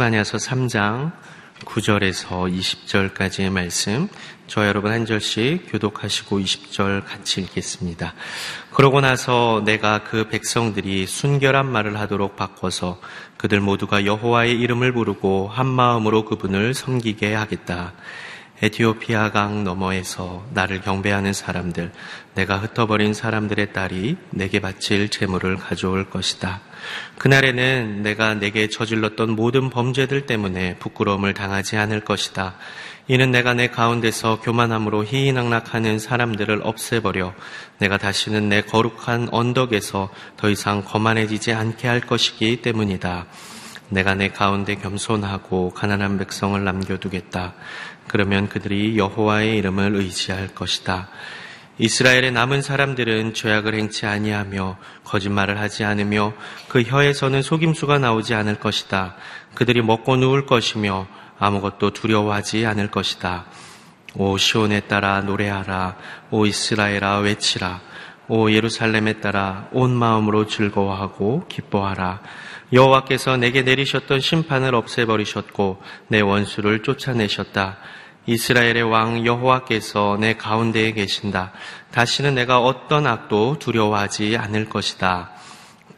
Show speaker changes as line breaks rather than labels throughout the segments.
스바냐서 3장 9절에서 20절까지의 말씀, 저 여러분 한 절씩 교독하시고 20절 같이 읽겠습니다. 그러고 나서 내가 그 백성들이 순결한 말을 하도록 바꿔서 그들 모두가 여호와의 이름을 부르고 한 마음으로 그분을 섬기게 하겠다. 에티오피아 강 너머에서 나를 경배하는 사람들, 내가 흩어버린 사람들의 딸이 내게 바칠 재물을 가져올 것이다. 그날에는 내가 내게 저질렀던 모든 범죄들 때문에 부끄러움을 당하지 않을 것이다. 이는 내가 내 가운데서 교만함으로 희희낙낙하는 사람들을 없애버려 내가 다시는 내 거룩한 언덕에서 더 이상 거만해지지 않게 할 것이기 때문이다. 내가 내 가운데 겸손하고 가난한 백성을 남겨두겠다. 그러면 그들이 여호와의 이름을 의지할 것이다. 이스라엘의 남은 사람들은 죄악을 행치 아니하며 거짓말을 하지 않으며 그 혀에서는 속임수가 나오지 않을 것이다. 그들이 먹고 누울 것이며 아무것도 두려워하지 않을 것이다. 오 시온에 따라 노래하라. 오 이스라엘아 외치라. 오 예루살렘에 따라 온 마음으로 즐거워하고 기뻐하라. 여호와께서 내게 내리셨던 심판을 없애버리셨고 내 원수를 쫓아내셨다. 이스라엘의 왕 여호와께서 내 가운데에 계신다. 다시는 내가 어떤 악도 두려워하지 않을 것이다.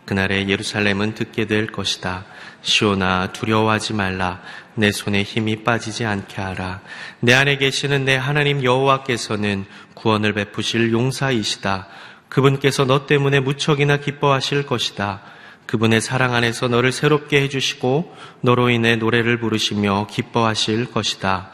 그날에 예루살렘은 듣게 될 것이다. 시오나 두려워하지 말라. 내 손에 힘이 빠지지 않게 하라. 내 안에 계시는 내 하나님 여호와께서는 구원을 베푸실 용사이시다. 그분께서 너 때문에 무척이나 기뻐하실 것이다. 그분의 사랑 안에서 너를 새롭게 해주시고 너로 인해 노래를 부르시며 기뻐하실 것이다.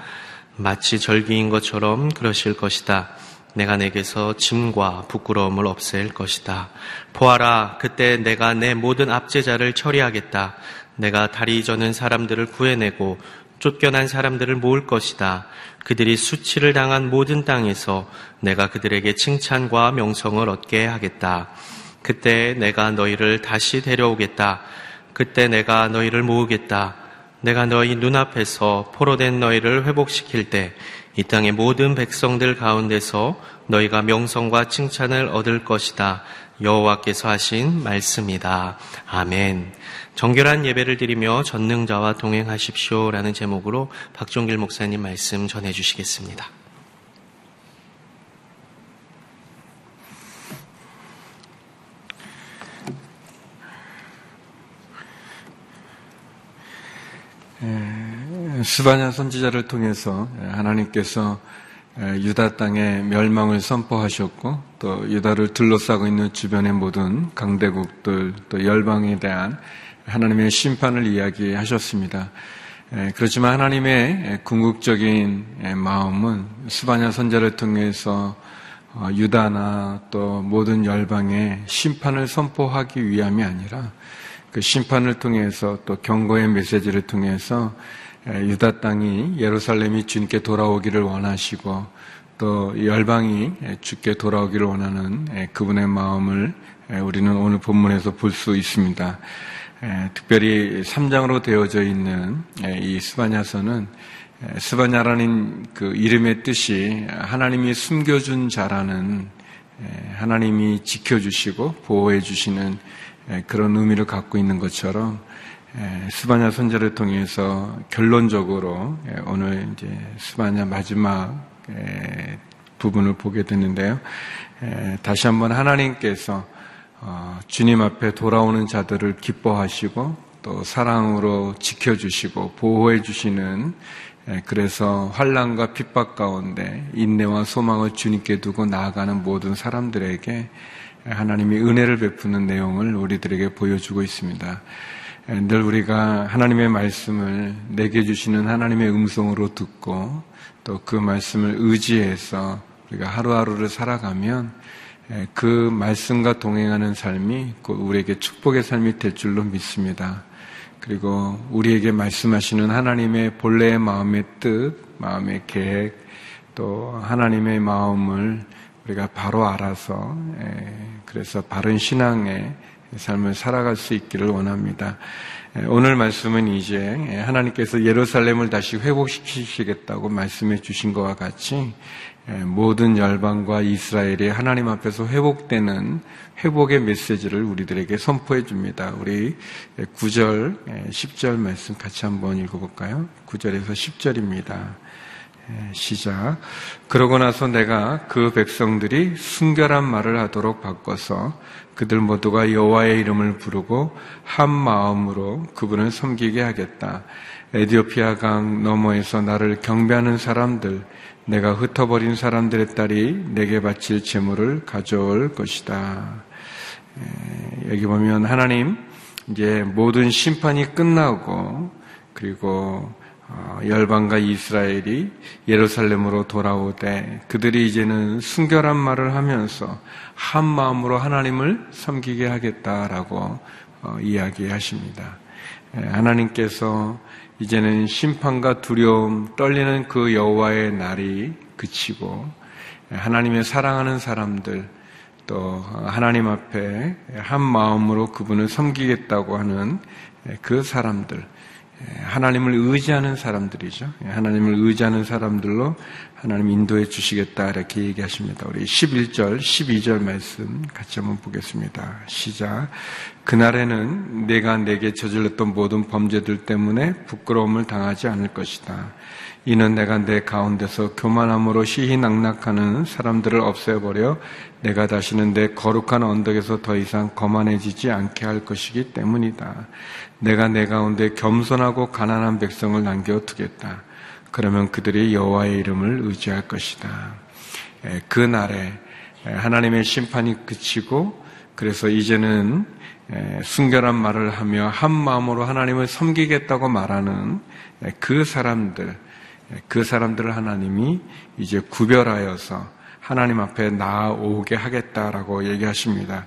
마치 절기인 것처럼 그러실 것이다. 내가 내게서 짐과 부끄러움을 없앨 것이다. 보아라, 그때 내가 내 모든 압제자를 처리하겠다. 내가 다리 저는 사람들을 구해내고 쫓겨난 사람들을 모을 것이다. 그들이 수치를 당한 모든 땅에서 내가 그들에게 칭찬과 명성을 얻게 하겠다. 그때 내가 너희를 다시 데려오겠다. 그때 내가 너희를 모으겠다. 내가 너희 눈앞에서 포로된 너희를 회복시킬 때 이 땅의 모든 백성들 가운데서 너희가 명성과 칭찬을 얻을 것이다. 여호와께서 하신 말씀이다. 아멘. 정결한 예배를 드리며 전능자와 동행하십시오라는 제목으로 박종길 목사님 말씀 전해 주시겠습니다.
스바냐 선지자를 통해서 하나님께서 유다 땅의 멸망을 선포하셨고 또 유다를 둘러싸고 있는 주변의 모든 강대국들 또 열방에 대한 하나님의 심판을 이야기하셨습니다. 그렇지만 하나님의 궁극적인 마음은 스바냐 선자를 통해서 어, 유다나 또 모든 열방에 심판을 선포하기 위함이 아니라 그 심판을 통해서 또 경고의 메시지를 통해서 유다 땅이 예루살렘이 주님께 돌아오기를 원하시고 또 열방이 주께 돌아오기를 원하는 그분의 마음을 우리는 오늘 본문에서 볼 수 있습니다. 특별히 3장으로 되어져 있는 이 스바냐서는 스바냐라는 그 이름의 뜻이 하나님이 숨겨준 자라는 하나님이 지켜주시고 보호해 주시는 그런 의미를 갖고 있는 것처럼 스바냐 선제를 통해서 결론적으로 오늘 이제 스바냐 마지막 부분을 보게 되는데요. 다시 한번 하나님께서 어, 주님 앞에 돌아오는 자들을 기뻐하시고 또 사랑으로 지켜주시고 보호해 주시는 그래서 환란과 핍박 가운데 인내와 소망을 주님께 두고 나아가는 모든 사람들에게 하나님이 은혜를 베푸는 내용을 우리들에게 보여주고 있습니다. 늘 우리가 하나님의 말씀을 내게 주시는 하나님의 음성으로 듣고 또 그 말씀을 의지해서 우리가 하루하루를 살아가면 그 말씀과 동행하는 삶이 우리에게 축복의 삶이 될 줄로 믿습니다. 그리고 우리에게 말씀하시는 하나님의 본래의 마음의 뜻, 마음의 계획, 또 하나님의 마음을 우리가 바로 알아서 그래서 바른 신앙의 삶을 살아갈 수 있기를 원합니다. 오늘 말씀은 이제 하나님께서 예루살렘을 다시 회복시키시겠다고 말씀해 주신 것과 같이 모든 열방과 이스라엘이 하나님 앞에서 회복되는 회복의 메시지를 우리들에게 선포해 줍니다. 우리 9절, 10절 말씀 같이 한번 읽어볼까요? 9절에서 10절입니다. 시작. 그러고 나서 내가 그 백성들이 순결한 말을 하도록 바꿔서 그들 모두가 여호와의 이름을 부르고 한 마음으로 그분을 섬기게 하겠다. 에디오피아 강 너머에서 나를 경배하는 사람들, 내가 흩어버린 사람들의 딸이 내게 바칠 재물을 가져올 것이다. 여기 보면 하나님 이제 모든 심판이 끝나고 그리고 어, 열방과 이스라엘이 예루살렘으로 돌아오되 그들이 이제는 순결한 말을 하면서 한 마음으로 하나님을 섬기게 하겠다라고 어, 이야기하십니다. 하나님께서 이제는 심판과 두려움, 떨리는 그 여호와의 날이 그치고 하나님의 사랑하는 사람들 또 하나님 앞에 한 마음으로 그분을 섬기겠다고 하는 그 사람들 예, 하나님을 의지하는 사람들이죠. 예, 하나님을 의지하는 사람들로 하나님 인도해 주시겠다 이렇게 얘기하십니다. 우리 11절, 12절 말씀 같이 한번 보겠습니다. 시작. 그날에는 내가 내게 저질렀던 모든 범죄들 때문에 부끄러움을 당하지 않을 것이다. 이는 내가 내 가운데서 교만함으로 시희낙낙하는 사람들을 없애버려 내가 다시는 내 거룩한 언덕에서 더 이상 거만해지지 않게 할 것이기 때문이다. 내가 내 가운데 겸손하고 가난한 백성을 남겨 두겠다. 그러면 그들이 여호와의 이름을 의지할 것이다. 그 날에 하나님의 심판이 그치고 그래서 이제는 순결한 말을 하며 한 마음으로 하나님을 섬기겠다고 말하는 그 사람들, 그 사람들을 하나님이 이제 구별하여서 하나님 앞에 나아오게 하겠다라고 얘기하십니다.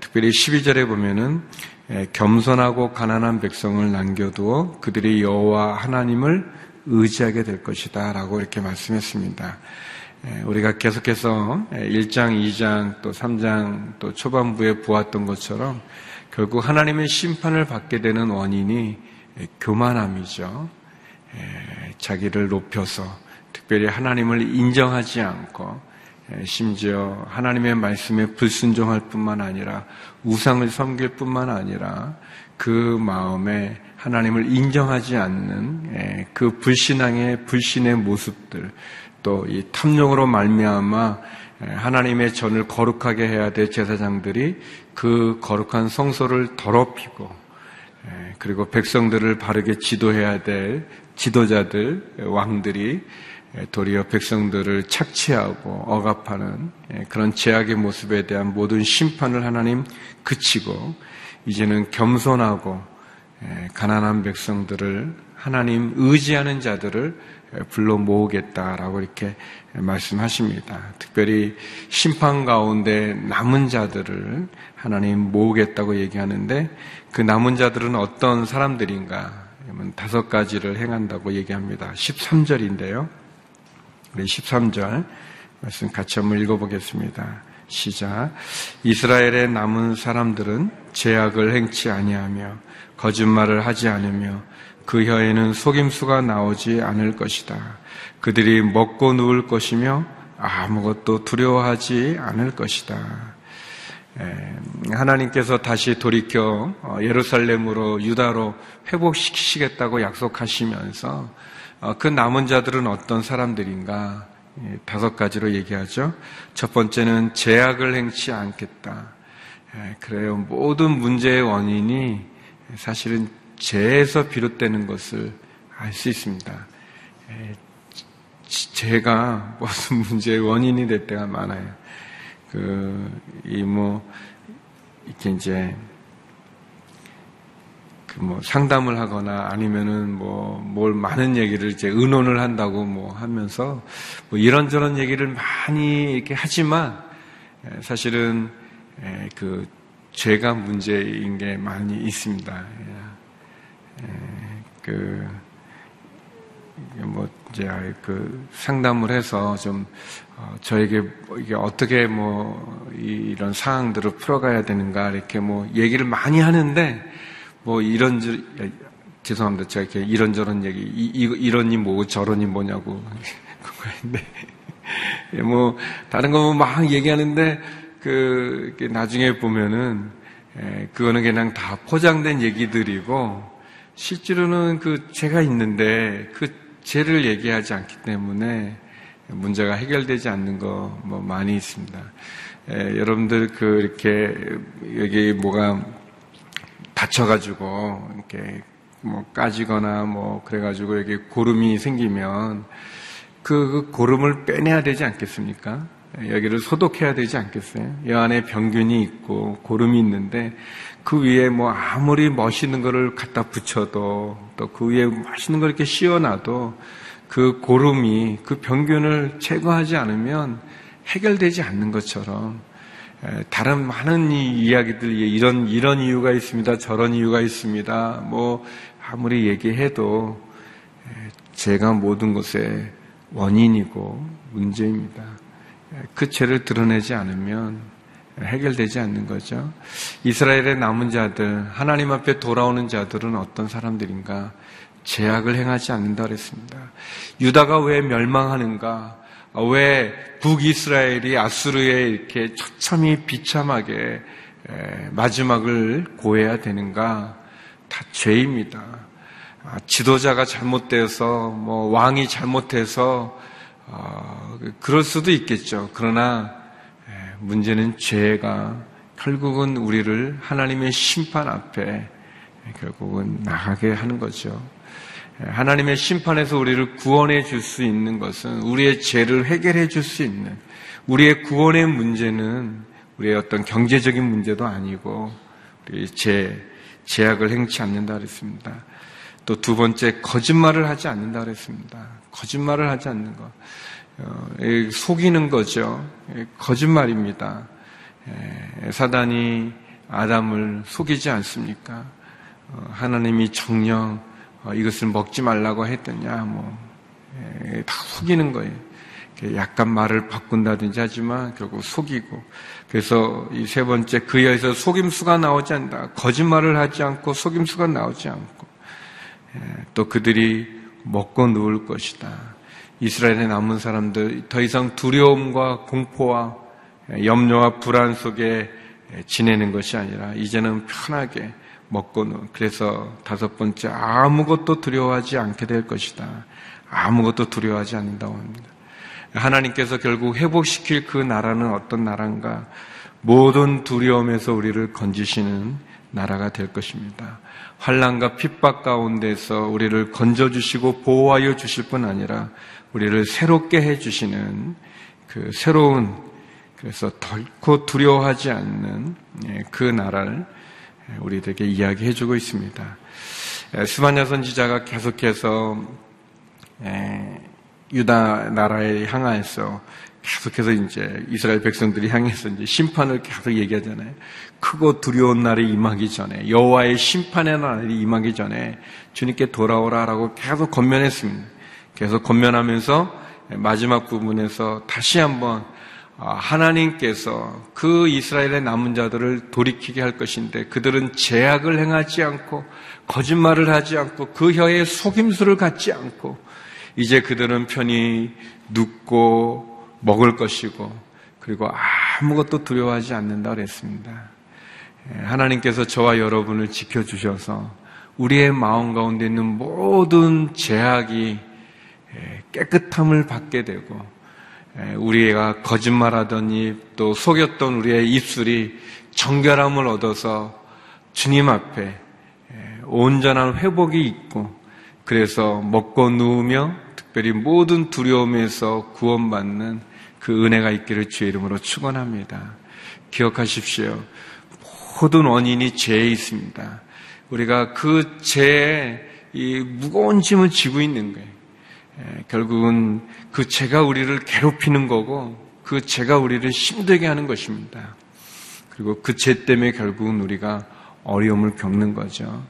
특별히 12절에 보면은 겸손하고 가난한 백성을 남겨두어 그들이 여호와 하나님을 의지하게 될 것이다라고 이렇게 말씀했습니다. 우리가 계속해서 1장, 2장, 또 3장, 또 초반부에 보았던 것처럼 결국 하나님의 심판을 받게 되는 원인이 교만함이죠. 자기를 높여서 특별히 하나님을 인정하지 않고 심지어 하나님의 말씀에 불순종할 뿐만 아니라 우상을 섬길 뿐만 아니라 그 마음에 하나님을 인정하지 않는 그 불신앙의 불신의 모습들 또 이 탐욕으로 말미암아 하나님의 전을 거룩하게 해야 될 제사장들이 그 거룩한 성소를 더럽히고 그리고 백성들을 바르게 지도해야 될 지도자들 왕들이 도리어 백성들을 착취하고 억압하는 그런 제약의 모습에 대한 모든 심판을 하나님 그치고 이제는 겸손하고 가난한 백성들을 하나님 의지하는 자들을 불러 모으겠다라고 이렇게 말씀하십니다. 특별히 심판 가운데 남은 자들을 하나님 모으겠다고 얘기하는데 그 남은 자들은 어떤 사람들인가? 다섯 가지를 행한다고 얘기합니다. 13절인데요. 우리 13절 말씀 같이 한번 읽어보겠습니다. 시작. 이스라엘의 남은 사람들은 제약을 행치 아니하며 거짓말을 하지 않으며 그 혀에는 속임수가 나오지 않을 것이다. 그들이 먹고 누울 것이며 아무것도 두려워하지 않을 것이다. 하나님께서 다시 돌이켜 어, 예루살렘으로 유다로 회복시키시겠다고 약속하시면서 어, 그 남은 자들은 어떤 사람들인가? 예, 다섯 가지로 얘기하죠. 첫 번째는 제약을 행치 않겠다. 예, 그래요. 모든 문제의 원인이 사실은 죄에서 비롯되는 것을 알 수 있습니다. 예, 죄가 무슨 문제의 원인이 될 때가 많아요. 그, 이 뭐, 이렇게 이제, 그 뭐 상담을 하거나 아니면은 뭐 뭘 많은 얘기를 이제 의논을 한다고 뭐 하면서 뭐 이런저런 얘기를 많이 이렇게 하지만 사실은 그 죄가 문제인 게 많이 있습니다. 그, 뭐, 이제, 그, 상담을 해서 좀, 어, 저에게 이게 어떻게 뭐, 이런 상황들을 풀어가야 되는가, 이렇게 뭐, 얘기를 많이 하는데, 뭐 이런 줄 죄송합니다. 제가 이렇게 이런저런 얘기 이, 이 이런이 뭐고 저런이 뭐냐고 그거인데 예, 뭐 다른 거막 뭐 얘기하는데 그 나중에 보면은 예, 그거는 그냥 다 포장된 얘기들이고 실제로는 그 죄가 있는데 그 죄를 얘기하지 않기 때문에 문제가 해결되지 않는 거 뭐 많이 있습니다. 에, 여러분들 그 이렇게 여기 뭐가 다쳐가지고 이렇게 뭐 까지거나 뭐 그래가지고 여기 고름이 생기면 그, 그 고름을 빼내야 되지 않겠습니까? 여기를 소독해야 되지 않겠어요? 이 안에 병균이 있고 고름이 있는데 그 위에 뭐 아무리 멋있는 거를 갖다 붙여도 또 그 위에 맛있는 걸 이렇게 씌워놔도 그 고름이 그 병균을 제거하지 않으면 해결되지 않는 것처럼 다른 많은 이야기들 이런 이런 이유가 있습니다. 저런 이유가 있습니다. 뭐 아무리 얘기해도 제가 모든 것의 원인이고 문제입니다. 그 죄를 드러내지 않으면 해결되지 않는 거죠. 이스라엘의 남은 자들, 하나님 앞에 돌아오는 자들은 어떤 사람들인가? 제약을 행하지 않는다 그랬습니다. 유다가 왜 멸망하는가? 왜 북이스라엘이 아수르에 이렇게 처참히 비참하게 마지막을 고해야 되는가? 다 죄입니다. 아, 지도자가 잘못돼서 뭐 왕이 잘못해서 어, 그럴 수도 있겠죠. 그러나 문제는 죄가 결국은 우리를 하나님의 심판 앞에 결국은 나가게 하는 거죠. 하나님의 심판에서 우리를 구원해 줄 수 있는 것은 우리의 죄를 해결해 줄 수 있는 우리의 구원의 문제는 우리의 어떤 경제적인 문제도 아니고 우리 죄, 제약을 행치 않는다 그랬습니다. 또 두 번째 거짓말을 하지 않는다 그랬습니다. 거짓말을 하지 않는 것. 어, 속이는 거죠. 거짓말입니다. 사단이 아담을 속이지 않습니까? 어, 하나님이 정령 어, 이것을 먹지 말라고 했더냐, 뭐, 다 속이는 거예요. 약간 말을 바꾼다든지 하지만 결국 속이고. 그래서 이 세 번째, 그여에서 속임수가 나오지 않는다. 거짓말을 하지 않고 속임수가 나오지 않고. 또 그들이 먹고 누울 것이다. 이스라엘에 남은 사람들 더 이상 두려움과 공포와 염려와 불안 속에 지내는 것이 아니라 이제는 편하게 먹고는 그래서 다섯 번째 아무것도 두려워하지 않게 될 것이다. 아무것도 두려워하지 않는다고 합니다. 하나님께서 결국 회복시킬 그 나라는 어떤 나라인가? 모든 두려움에서 우리를 건지시는 나라가 될 것입니다. 환란과 핍박 가운데서 우리를 건져 주시고 보호하여 주실 뿐 아니라 우리를 새롭게 해 주시는 그 새로운 그래서 덜고 두려워하지 않는 예, 그 나라를 우리들에게 이야기해 주고 있습니다. 스바냐 선지자가 계속해서 유다 나라에 향하여서 계속해서 이제 이스라엘 백성들이 향해서 이제 심판을 계속 얘기하잖아요. 크고 두려운 날이 임하기 전에 여호와의 심판의 날이 임하기 전에 주님께 돌아오라라고 계속 건면했습니다. 계속 건면하면서 마지막 부분에서 다시 한번 아, 하나님께서 그 이스라엘의 남은 자들을 돌이키게 할 것인데 그들은 제약을 행하지 않고 거짓말을 하지 않고 그 혀에 속임수를 갖지 않고 이제 그들은 편히 눕고 먹을 것이고 그리고 아무것도 두려워하지 않는다 그랬습니다. 예, 하나님께서 저와 여러분을 지켜주셔서 우리의 마음 가운데 있는 모든 제약이 예, 깨끗함을 받게 되고 우리가 거짓말하더니 또 속였던 우리의 입술이 정결함을 얻어서 주님 앞에 온전한 회복이 있고 그래서 먹고 누우며 특별히 모든 두려움에서 구원받는 그 은혜가 있기를 주의 이름으로 축원합니다. 기억하십시오. 모든 원인이 죄에 있습니다. 우리가 그 죄에 이 무거운 짐을 지고 있는 거예요. 결국은 그 죄가 우리를 괴롭히는 거고 그 죄가 우리를 힘들게 하는 것입니다. 그리고 그 죄 때문에 결국은 우리가 어려움을 겪는 거죠.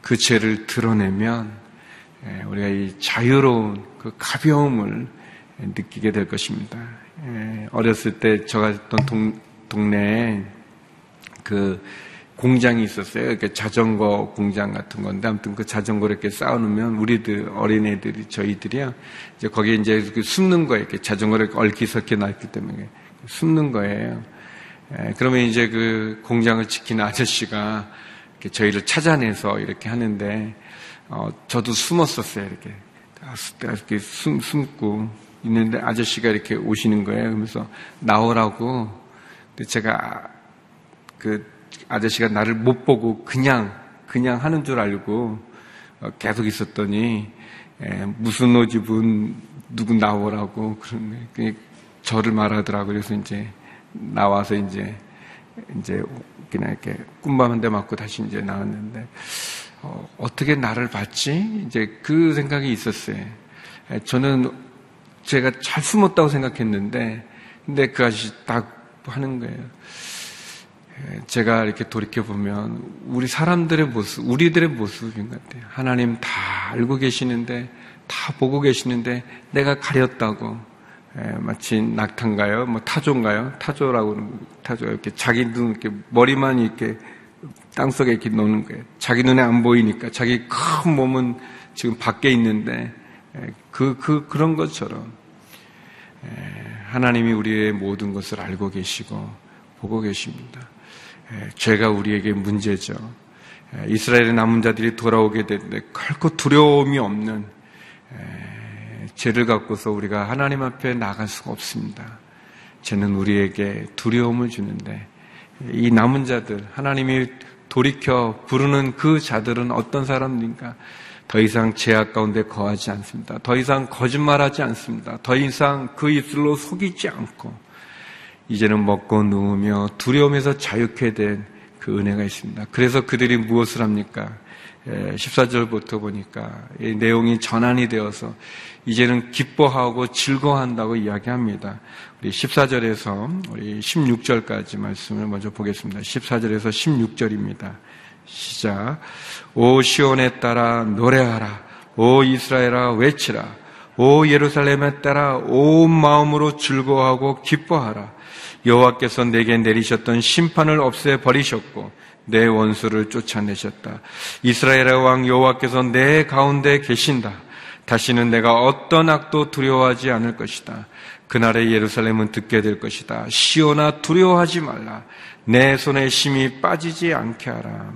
그 죄를 드러내면 우리가 이 자유로운 그 가벼움을 느끼게 될 것입니다. 어렸을 때 저가 있던 동, 동네에 그 공장이 있었어요. 이렇게 자전거 공장 같은 건데 아무튼 그 자전거를 이렇게 쌓아놓으면 우리들 어린애들이 저희들이요 이제 거기에 이제 숨는 거예요. 이렇게 자전거를 얽히설키 놨기 때문에 숨는 거예요. 예, 그러면 이제 그 공장을 지키는 아저씨가 이렇게 저희를 찾아내서 이렇게 하는데 어, 저도 숨었었어요. 이렇게 이렇게 숨, 숨고 있는데 아저씨가 이렇게 오시는 거예요. 그러면서 나오라고. 근데 제가 그 아저씨가 나를 못 보고 그냥 그냥 하는 줄 알고 어, 계속 있었더니 에, 무슨 옷 입은 누구 나오라고 그런 저를 말하더라고요. 그래서 이제 나와서 이제 이제 그냥 이렇게 꿈밤 한 대 맞고 다시 이제 나왔는데 어, 어떻게 나를 봤지? 이제 그 생각이 있었어요. 에, 저는 제가 잘 숨었다고 생각했는데 근데 그 아저씨 딱 하는 거예요. 제가 이렇게 돌이켜 보면 우리 사람들의 모습, 우리들의 모습인 것 같아요. 하나님 다 알고 계시는데 다 보고 계시는데 내가 가렸다고 마치 낙타인가요? 뭐 타조인가요? 타조라고 타조 이렇게 자기 눈 이렇게 머리만 이렇게 땅 속에 이렇게 노는 거예요. 자기 눈에 안 보이니까 자기 큰 몸은 지금 밖에 있는데 그, 그, 그런 것처럼 하나님이 우리의 모든 것을 알고 계시고 보고 계십니다. 죄가 우리에게 문제죠. 이스라엘의 남은 자들이 돌아오게 되는데 결코 두려움이 없는 죄를 갖고서 우리가 하나님 앞에 나갈 수가 없습니다. 죄는 우리에게 두려움을 주는데 이 남은 자들 하나님이 돌이켜 부르는 그 자들은 어떤 사람들인가? 더 이상 죄악 가운데 거하지 않습니다. 더 이상 거짓말하지 않습니다. 더 이상 그 입술로 속이지 않고 이제는 먹고 누우며 두려움에서 자유케 된 그 은혜가 있습니다. 그래서 그들이 무엇을 합니까? 14절부터 보니까 내용이 전환이 되어서 이제는 기뻐하고 즐거워한다고 이야기합니다. 우리 14절에서 우리 16절까지 말씀을 먼저 보겠습니다. 14절에서 16절입니다. 시작. 오 시온에 따라 노래하라. 오 이스라엘아 외치라. 오 예루살렘에 따라 온 마음으로 즐거워하고 기뻐하라. 여호와께서 내게 내리셨던 심판을 없애 버리셨고 내 원수를 쫓아내셨다. 이스라엘의 왕 여호와께서 내 가운데 계신다. 다시는 내가 어떤 악도 두려워하지 않을 것이다. 그날의 예루살렘은 듣게 될 것이다. 시오나 두려워하지 말라. 내 손에 힘이 빠지지 않게 하라.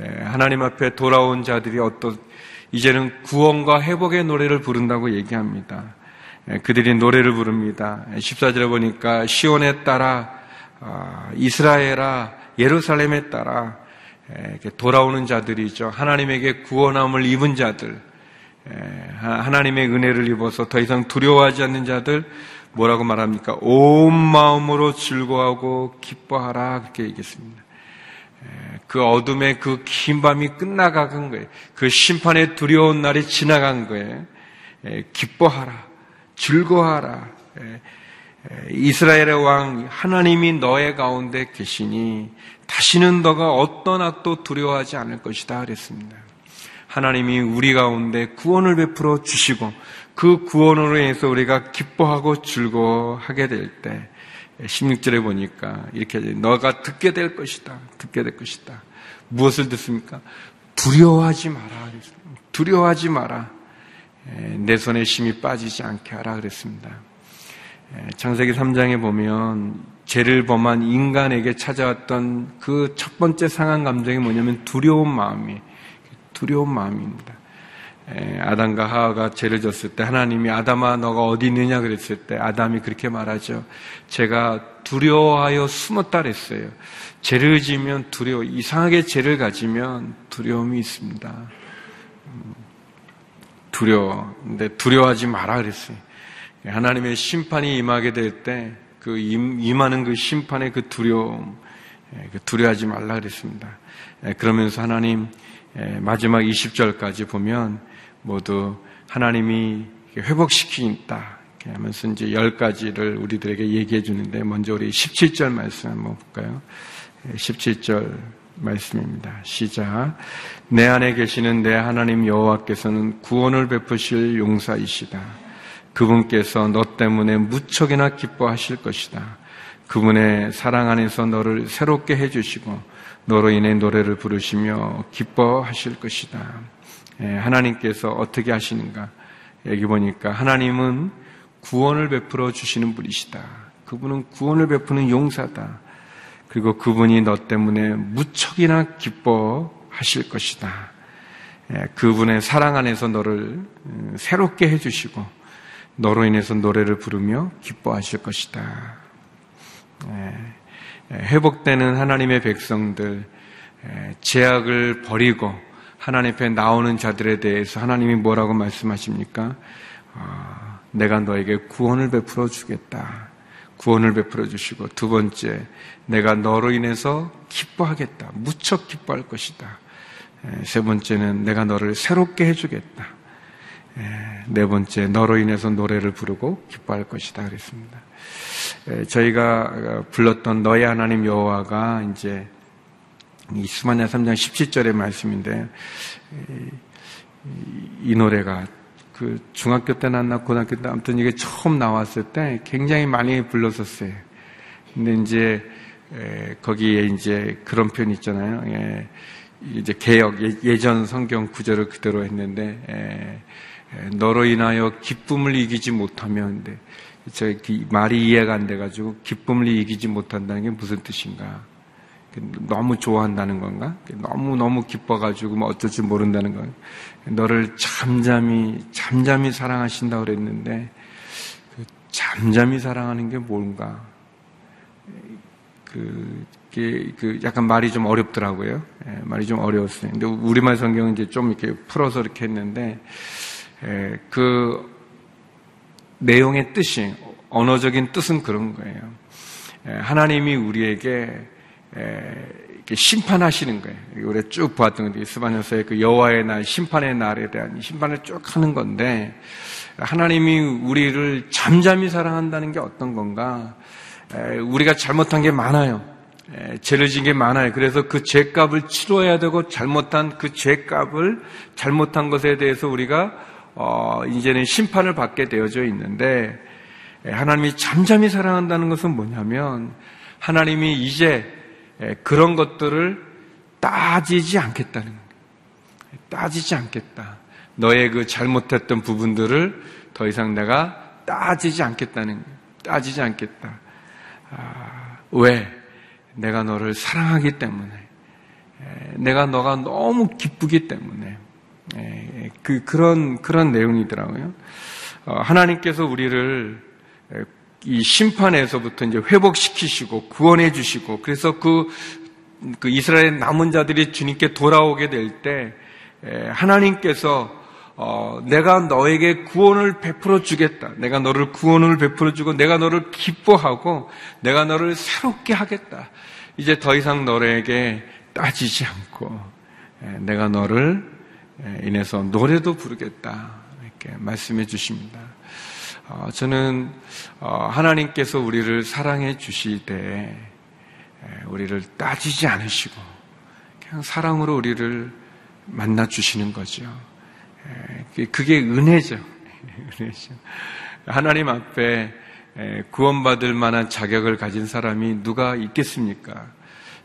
예, 하나님 앞에 돌아온 자들이 어떤 이제는 구원과 회복의 노래를 부른다고 얘기합니다. 예, 그들이 노래를 부릅니다. 14절에 보니까 시온에 따라 아, 이스라엘아 예루살렘에 따라 예, 돌아오는 자들이죠. 하나님에게 구원함을 입은 자들, 예, 하나님의 은혜를 입어서 더 이상 두려워하지 않는 자들 뭐라고 말합니까? 온 마음으로 즐거워하고 기뻐하라 그렇게 얘기했습니다. 그 어둠의 그 긴 밤이 끝나간 거예요. 그 심판의 두려운 날이 지나간 거예요. 기뻐하라. 즐거워하라. 이스라엘의 왕 하나님이 너의 가운데 계시니 다시는 너가 어떤 악도 두려워하지 않을 것이다 그랬습니다. 하나님이 우리 가운데 구원을 베풀어 주시고 그 구원으로 인해서 우리가 기뻐하고 즐거워하게 될 때 16절에 보니까 이렇게 너가 듣게 될 것이다. 듣게 될 것이다. 무엇을 듣습니까? 두려워하지 마라. 두려워하지 마라. 내 손에 힘이 빠지지 않게 하라 그랬습니다. 창세기 3장에 보면 죄를 범한 인간에게 찾아왔던 그 첫 번째 상한 감정이 뭐냐면 두려운 마음이 두려운 마음입니다. 아담과 하와가 죄를 졌을 때 하나님이 아담아 너가 어디 있느냐 그랬을 때 아담이 그렇게 말하죠. 제가 두려워하여 숨었다 그랬어요. 죄를 지면 두려워 이상하게 죄를 가지면 두려움이 있습니다. 두려워. 근데 두려워하지 마라 그랬어요. 하나님의 심판이 임하게 될 때 그 임하는 그 심판의 그 두려움, 예, 그 두려워하지 말라 그랬습니다. 예, 그러면서 하나님 예, 마지막 20절까지 보면 모두 하나님이 회복시키겠다 하면서 이제 10가지를 우리들에게 얘기해 주는데 먼저 우리 17절 말씀 한번 볼까요? 17절 말씀입니다. 시작. 내 안에 계시는 내 하나님 여호와께서는 구원을 베푸실 용사이시다. 그분께서 너 때문에 무척이나 기뻐하실 것이다. 그분의 사랑 안에서 너를 새롭게 해주시고 너로 인해 노래를 부르시며 기뻐하실 것이다. 예, 하나님께서 어떻게 하시는가? 여기 보니까 하나님은 구원을 베풀어 주시는 분이시다. 그분은 구원을 베푸는 용사다. 그리고 그분이 너 때문에 무척이나 기뻐하실 것이다. 예, 그분의 사랑 안에서 너를 음, 새롭게 해주시고 너로 인해서 노래를 부르며 기뻐하실 것이다. 예, 예, 회복되는 하나님의 백성들 제약을 버리고 하나님 앞에 나오는 자들에 대해서 하나님이 뭐라고 말씀하십니까? 아, 내가 너에게 구원을 베풀어 주겠다. 구원을 베풀어 주시고 두 번째 내가 너로 인해서 기뻐하겠다. 무척 기뻐할 것이다. 세 번째는 내가 너를 새롭게 해주겠다. 네 번째 너로 인해서 노래를 부르고 기뻐할 것이다 그랬습니다. 저희가 불렀던 너의 하나님 여호와가 이제 이 스마냐 3장 17절의 말씀인데 이 노래가 그 중학교 때나 나 고등학교 때 아무튼 이게 처음 나왔을 때 굉장히 많이 불렀었어요. 근데 이제 에, 거기에 이제 그런 표현 있잖아요. 예, 이제 개혁 예, 전 성경 구절을 그대로 했는데 에, 에, 너로 인하여 기쁨을 이기지 못하면 저 말이 이해가 안 돼가지고 기쁨을 이기지 못한다는 게 무슨 뜻인가? 너무 좋아한다는 건가? 너무 너무 기뻐가지고 뭐 어쩔 줄 모른다는 건 너를 잠잠히 잠잠히 사랑하신다 그랬는데 그 잠잠히 사랑하는 게 뭔가? 그, 그 약간 말이 좀 어렵더라고요. 예, 말이 좀 어려웠어요. 근데 우리말 성경은 이제 좀 이렇게 풀어서 이렇게 했는데 예, 그 내용의 뜻이 언어적인 뜻은 그런 거예요. 예, 하나님이 우리에게 심판하시는 거예요. 우리 쭉 보았던 건데 스바녀서의 그 여호와의 날 심판의 날에 대한 심판을 쭉 하는 건데 하나님이 우리를 잠잠히 사랑한다는 게 어떤 건가? 우리가 잘못한 게 많아요. 죄를 진게 많아요. 그래서 그 죄값을 치러야 되고 잘못한 그 죄값을 잘못한 것에 대해서 우리가 어, 이제는 심판을 받게 되어져 있는데 하나님이 잠잠히 사랑한다는 것은 뭐냐면 하나님이 이제 예, 그런 것들을 따지지 않겠다는 거예요. 따지지 않겠다. 너의 그 잘못했던 부분들을 더 이상 내가 따지지 않겠다는 거예요. 따지지 않겠다. 아, 왜? 내가 너를 사랑하기 때문에. 예, 내가 너가 너무 기쁘기 때문에. 예, 그, 그런, 그런 내용이더라고요. 어, 하나님께서 우리를 이 심판에서부터 이제 회복시키시고 구원해 주시고 그래서 그, 그 이스라엘 남은 자들이 주님께 돌아오게 될 때 하나님께서 어, 내가 너에게 구원을 베풀어 주겠다. 내가 너를 구원을 베풀어 주고 내가 너를 기뻐하고 내가 너를 새롭게 하겠다. 이제 더 이상 너에게 따지지 않고 내가 너를 인해서 노래도 부르겠다. 이렇게 말씀해 주십니다. 어, 저는 어, 하나님께서 우리를 사랑해 주시되 우리를 따지지 않으시고 그냥 사랑으로 우리를 만나 주시는 거죠. 그게 은혜죠. 은혜죠. 하나님 앞에 구원받을 만한 자격을 가진 사람이 누가 있겠습니까?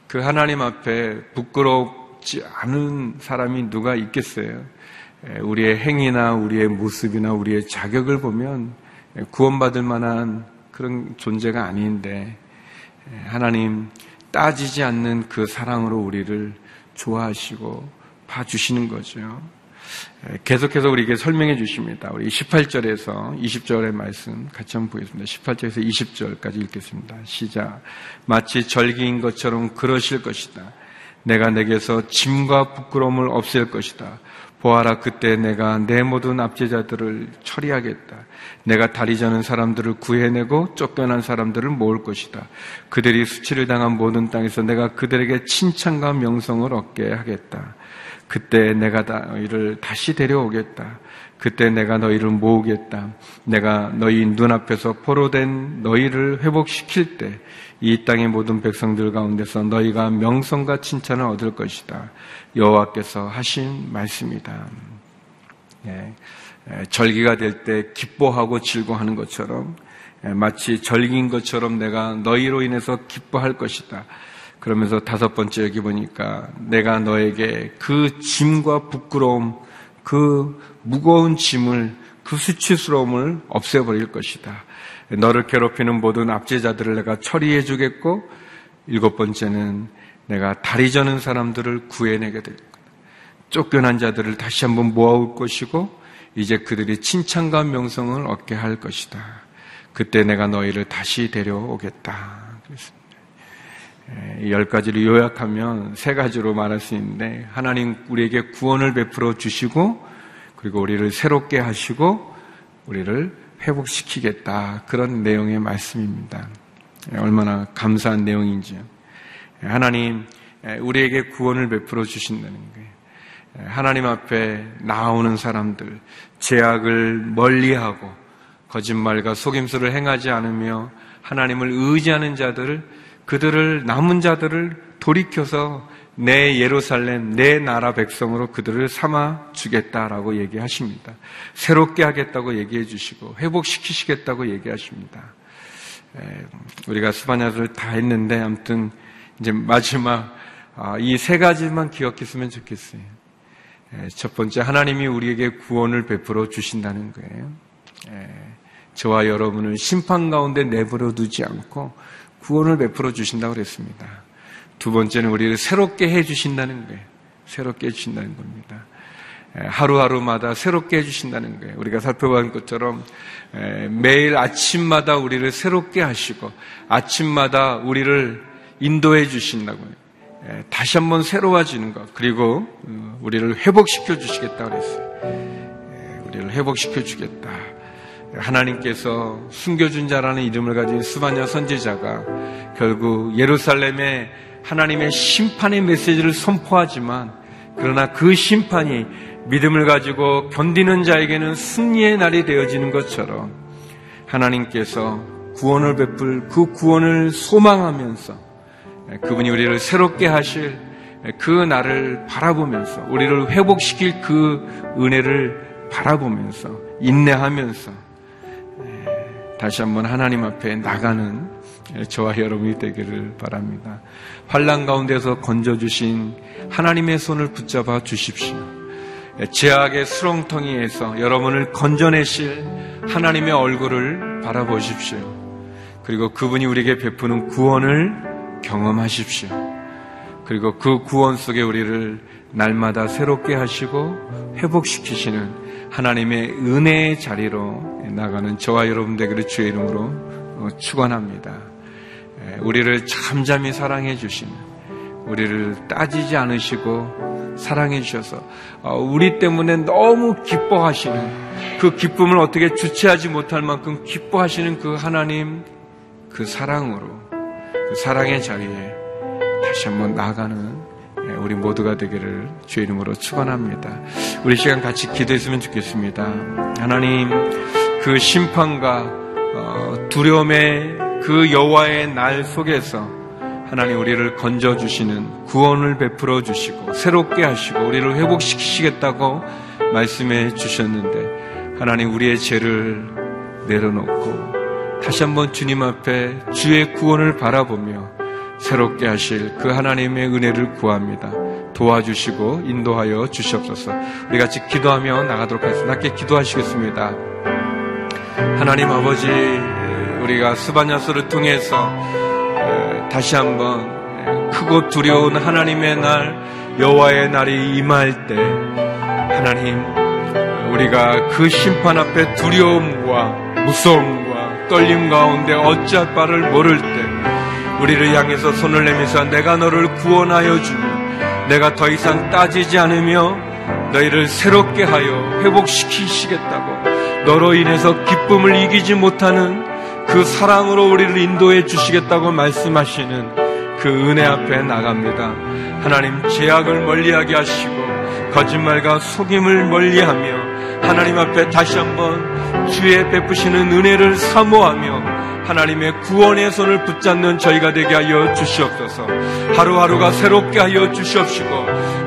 그 하나님 앞에 부끄럽지 않은 사람이 누가 있겠어요? 우리의 행위나 우리의 모습이나 우리의 자격을 보면 구원받을 만한 그런 존재가 아닌데 하나님 따지지 않는 그 사랑으로 우리를 좋아하시고 봐주시는 거죠. 계속해서 우리에게 설명해 주십니다. 우리 18절에서 20절의 말씀 같이 한번 보겠습니다. 18절에서 20절까지 읽겠습니다. 시작. 마치 절기인 것처럼 그러실 것이다. 내가 내게서 짐과 부끄러움을 없앨 것이다. 보아라 그때 내가 내 모든 압제자들을 처리하겠다. 내가 다리 저는 사람들을 구해내고 쫓겨난 사람들을 모을 것이다. 그들이 수치를 당한 모든 땅에서 내가 그들에게 칭찬과 명성을 얻게 하겠다. 그때 내가 너희를 다시 데려오겠다. 그때 내가 너희를 모으겠다. 내가 너희 눈앞에서 포로된 너희를 회복시킬 때이 땅의 모든 백성들 가운데서 너희가 명성과 칭찬을 얻을 것이다. 여호와께서 하신 말씀이다. 예, 절기가 될 때 기뻐하고 즐거워하는 것처럼 마치 절기인 것처럼 내가 너희로 인해서 기뻐할 것이다. 그러면서 다섯 번째 여기 보니까 내가 너에게 그 짐과 부끄러움, 그 무거운 짐을, 그 수치스러움을 없애버릴 것이다. 너를 괴롭히는 모든 압제자들을 내가 처리해 주겠고, 일곱 번째는 내가 다리 저는 사람들을 구해내게 될 거다. 쫓겨난 자들을 다시 한번 모아올 것이고, 이제 그들이 칭찬과 명성을 얻게 할 것이다. 그때 내가 너희를 다시 데려오겠다. 그랬습니다. 예, 열 가지를 요약하면 세 가지로 말할 수 있는데, 하나님 우리에게 구원을 베풀어 주시고, 그리고 우리를 새롭게 하시고, 우리를 회복시키겠다. 그런 내용의 말씀입니다. 예, 얼마나 감사한 내용인지요. 예, 하나님, 우리에게 구원을 베풀어 주신다는 거예요. 하나님 앞에 나오는 사람들, 제약을 멀리하고 거짓말과 속임수를 행하지 않으며 하나님을 의지하는 자들을 그들을 남은 자들을 돌이켜서 내 예루살렘, 내 나라 백성으로 그들을 삼아 주겠다라고 얘기하십니다. 새롭게 하겠다고 얘기해 주시고 회복시키시겠다고 얘기하십니다. 우리가 수반야를 다 했는데 아무튼 이제 마지막 아, 이세 가지만 기억했으면 좋겠어요. 예, 첫 번째, 하나님이 우리에게 구원을 베풀어 주신다는 거예요. 예, 저와 여러분을 심판 가운데 내버려 두지 않고 구원을 베풀어 주신다고 그랬습니다. 두 번째는 우리를 새롭게 해 주신다는 거예요. 새롭게 해 주신다는 겁니다. 예, 하루하루마다 새롭게 해주신다는 거예요. 우리가 살펴본 것처럼 매일 아침마다 우리를 새롭게 하시고 아침마다 우리를 인도해 주신다고요. 예, 다시 한번 새로워지는 것 그리고 어, 우리를 회복시켜 주시겠다 그랬어요. 예, 우리를 회복시켜 주겠다. 하나님께서 숨겨준 자라는 이름을 가진 수바냐 선지자가 결국 예루살렘에 하나님의 심판의 메시지를 선포하지만 그러나 그 심판이 믿음을 가지고 견디는 자에게는 승리의 날이 되어지는 것처럼 하나님께서 구원을 베풀 그 구원을 소망하면서 그분이 우리를 새롭게 하실 그 날을 바라보면서 우리를 회복시킬 그 은혜를 바라보면서 인내하면서 다시 한번 하나님 앞에 나가는 저와 여러분이 되기를 바랍니다. 환란 가운데서 건져 주신 하나님의 손을 붙잡아 주십시오. 제약의 수렁텅이에서 여러분을 건져내실 하나님의 얼굴을 바라보십시오. 그리고 그분이 우리에게 베푸는 구원을 경험하십시오. 그리고 그 구원 속에 우리를 날마다 새롭게 하시고 회복시키시는 하나님의 은혜의 자리로 나가는 저와 여러분 되기를 주의 이름으로 어, 축원합니다. 우리를 잠잠히 사랑해 주시는 우리를 따지지 않으시고 사랑해 주셔서 어, 우리 때문에 너무 기뻐하시는 그 기쁨을 어떻게 주체하지 못할 만큼 기뻐하시는 그 하나님 그 사랑으로 그 사랑의 자리에 다시 한번 나아가는 예, 우리 모두가 되기를 주의 이름으로 축원합니다. 우리 시간 같이 기도했으면 좋겠습니다. 하나님 그 심판과 어, 두려움의 그 여호와의 날 속에서 하나님 우리를 건져 주시는 구원을 베풀어 주시고 새롭게 하시고 우리를 회복시키시겠다고 말씀해 주셨는데 하나님 우리의 죄를 내려놓고 다시 한번 주님 앞에 주의 구원을 바라보며 새롭게 하실 그 하나님의 은혜를 구합니다. 도와주시고 인도하여 주시옵소서. 우리 같이 기도하며 나가도록 하겠습니다. 함께 기도하시겠습니다. 하나님 아버지, 우리가 스바냐서를 통해서 다시 한번 크고 두려운 하나님의 날, 여호와의 날이 임할 때 하나님 우리가 그 심판 앞에 두려움과 무서움 떨림 가운데 어찌할 바를 모를 때 우리를 향해서 손을 내면서 내가 너를 구원하여 주며 내가 더 이상 따지지 않으며 너희를 새롭게 하여 회복시키시겠다고 너로 인해서 기쁨을 이기지 못하는 그 사랑으로 우리를 인도해 주시겠다고 말씀하시는 그 은혜 앞에 나갑니다. 하나님 죄악을 멀리하게 하시고 거짓말과 속임을 멀리하며 하나님 앞에 다시 한번 주의 베푸시는 은혜를 사모하며 하나님의 구원의 손을 붙잡는 저희가 되게 하여 주시옵소서. 하루하루가 새롭게 하여 주시옵시고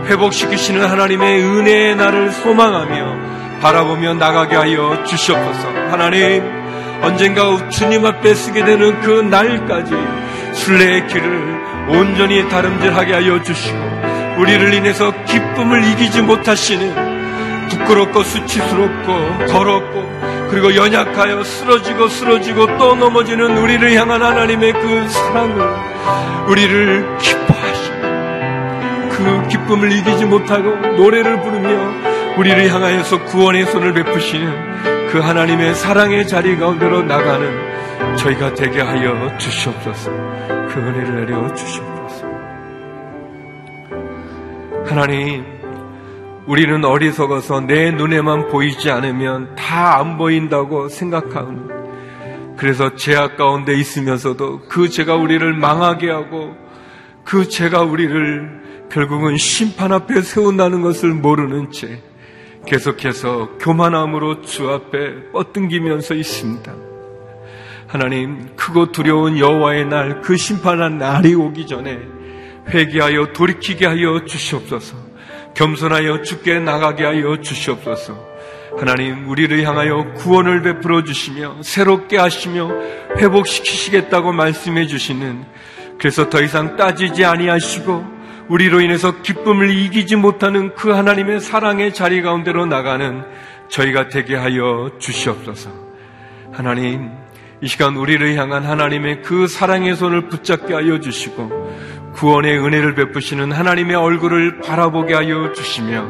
회복시키시는 하나님의 은혜의 날을 소망하며 바라보며 나가게 하여 주시옵소서. 하나님 언젠가 주님 앞에 쓰게 되는 그 날까지 순례의 길을 온전히 다름질하게 하여 주시고 우리를 인해서 기쁨을 이기지 못하시는 부끄럽고 수치스럽고 더럽고 그리고 연약하여 쓰러지고 쓰러지고 또 넘어지는 우리를 향한 하나님의 그 사랑을 우리를 기뻐하시고 그 기쁨을 이기지 못하고 노래를 부르며 우리를 향하여서 구원의 손을 베푸시는 그 하나님의 사랑의 자리 가운데로 나가는 저희가 되게 하여 주시옵소서. 그 은혜를 내려 주시옵소서. 하나님 우리는 어리석어서 내 눈에만 보이지 않으면 다 안 보인다고 생각하는 그래서 죄악 가운데 있으면서도 그 죄가 우리를 망하게 하고 그 죄가 우리를 결국은 심판 앞에 세운다는 것을 모르는 채 계속해서 교만함으로 주 앞에 뻗등기면서 있습니다. 하나님 크고 두려운 여호와의 날 그 심판한 날이 오기 전에 회개하여 돌이키게 하여 주시옵소서. 겸손하여 주께 나가게 하여 주시옵소서. 하나님, 우리를 향하여 구원을 베풀어 주시며 새롭게 하시며 회복시키시겠다고 말씀해 주시는 그래서 더 이상 따지지 아니하시고 우리로 인해서 기쁨을 이기지 못하는 그 하나님의 사랑의 자리 가운데로 나가는 저희가 되게 하여 주시옵소서. 하나님, 이 시간 우리를 향한 하나님의 그 사랑의 손을 붙잡게 하여 주시고 구원의 은혜를 베푸시는 하나님의 얼굴을 바라보게 하여 주시며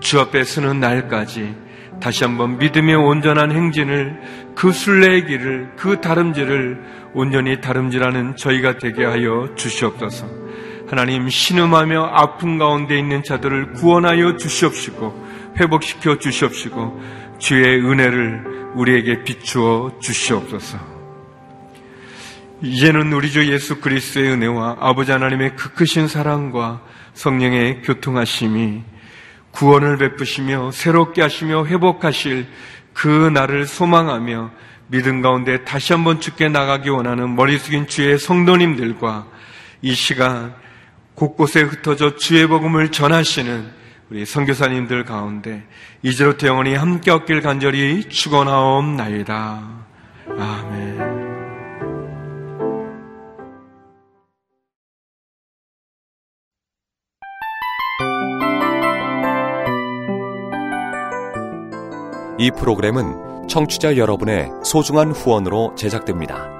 주 앞에 서는 날까지 다시 한번 믿음의 온전한 행진을 그 순례의 길을 그 다름질을 온전히 다름질하는 저희가 되게 하여 주시옵소서. 하나님 신음하며 아픔 가운데 있는 자들을 구원하여 주시옵시고 회복시켜 주시옵시고 주의 은혜를 우리에게 비추어 주시옵소서. 이제는 우리 주 예수 그리스도의 은혜와 아버지 하나님의 그 크신 사랑과 성령의 교통하심이 구원을 베푸시며 새롭게 하시며 회복하실 그 날을 소망하며 믿음 가운데 다시 한번 죽게 나가기 원하는 머리 숙인 주의 성도님들과 이 시간 곳곳에 흩어져 주의 복음을 전하시는 우리 선교사님들 가운데 이제로부터 영원히 함께 얻길 간절히 축원하옵나이다. 아멘.
이 프로그램은 청취자 여러분의 소중한 후원으로 제작됩니다.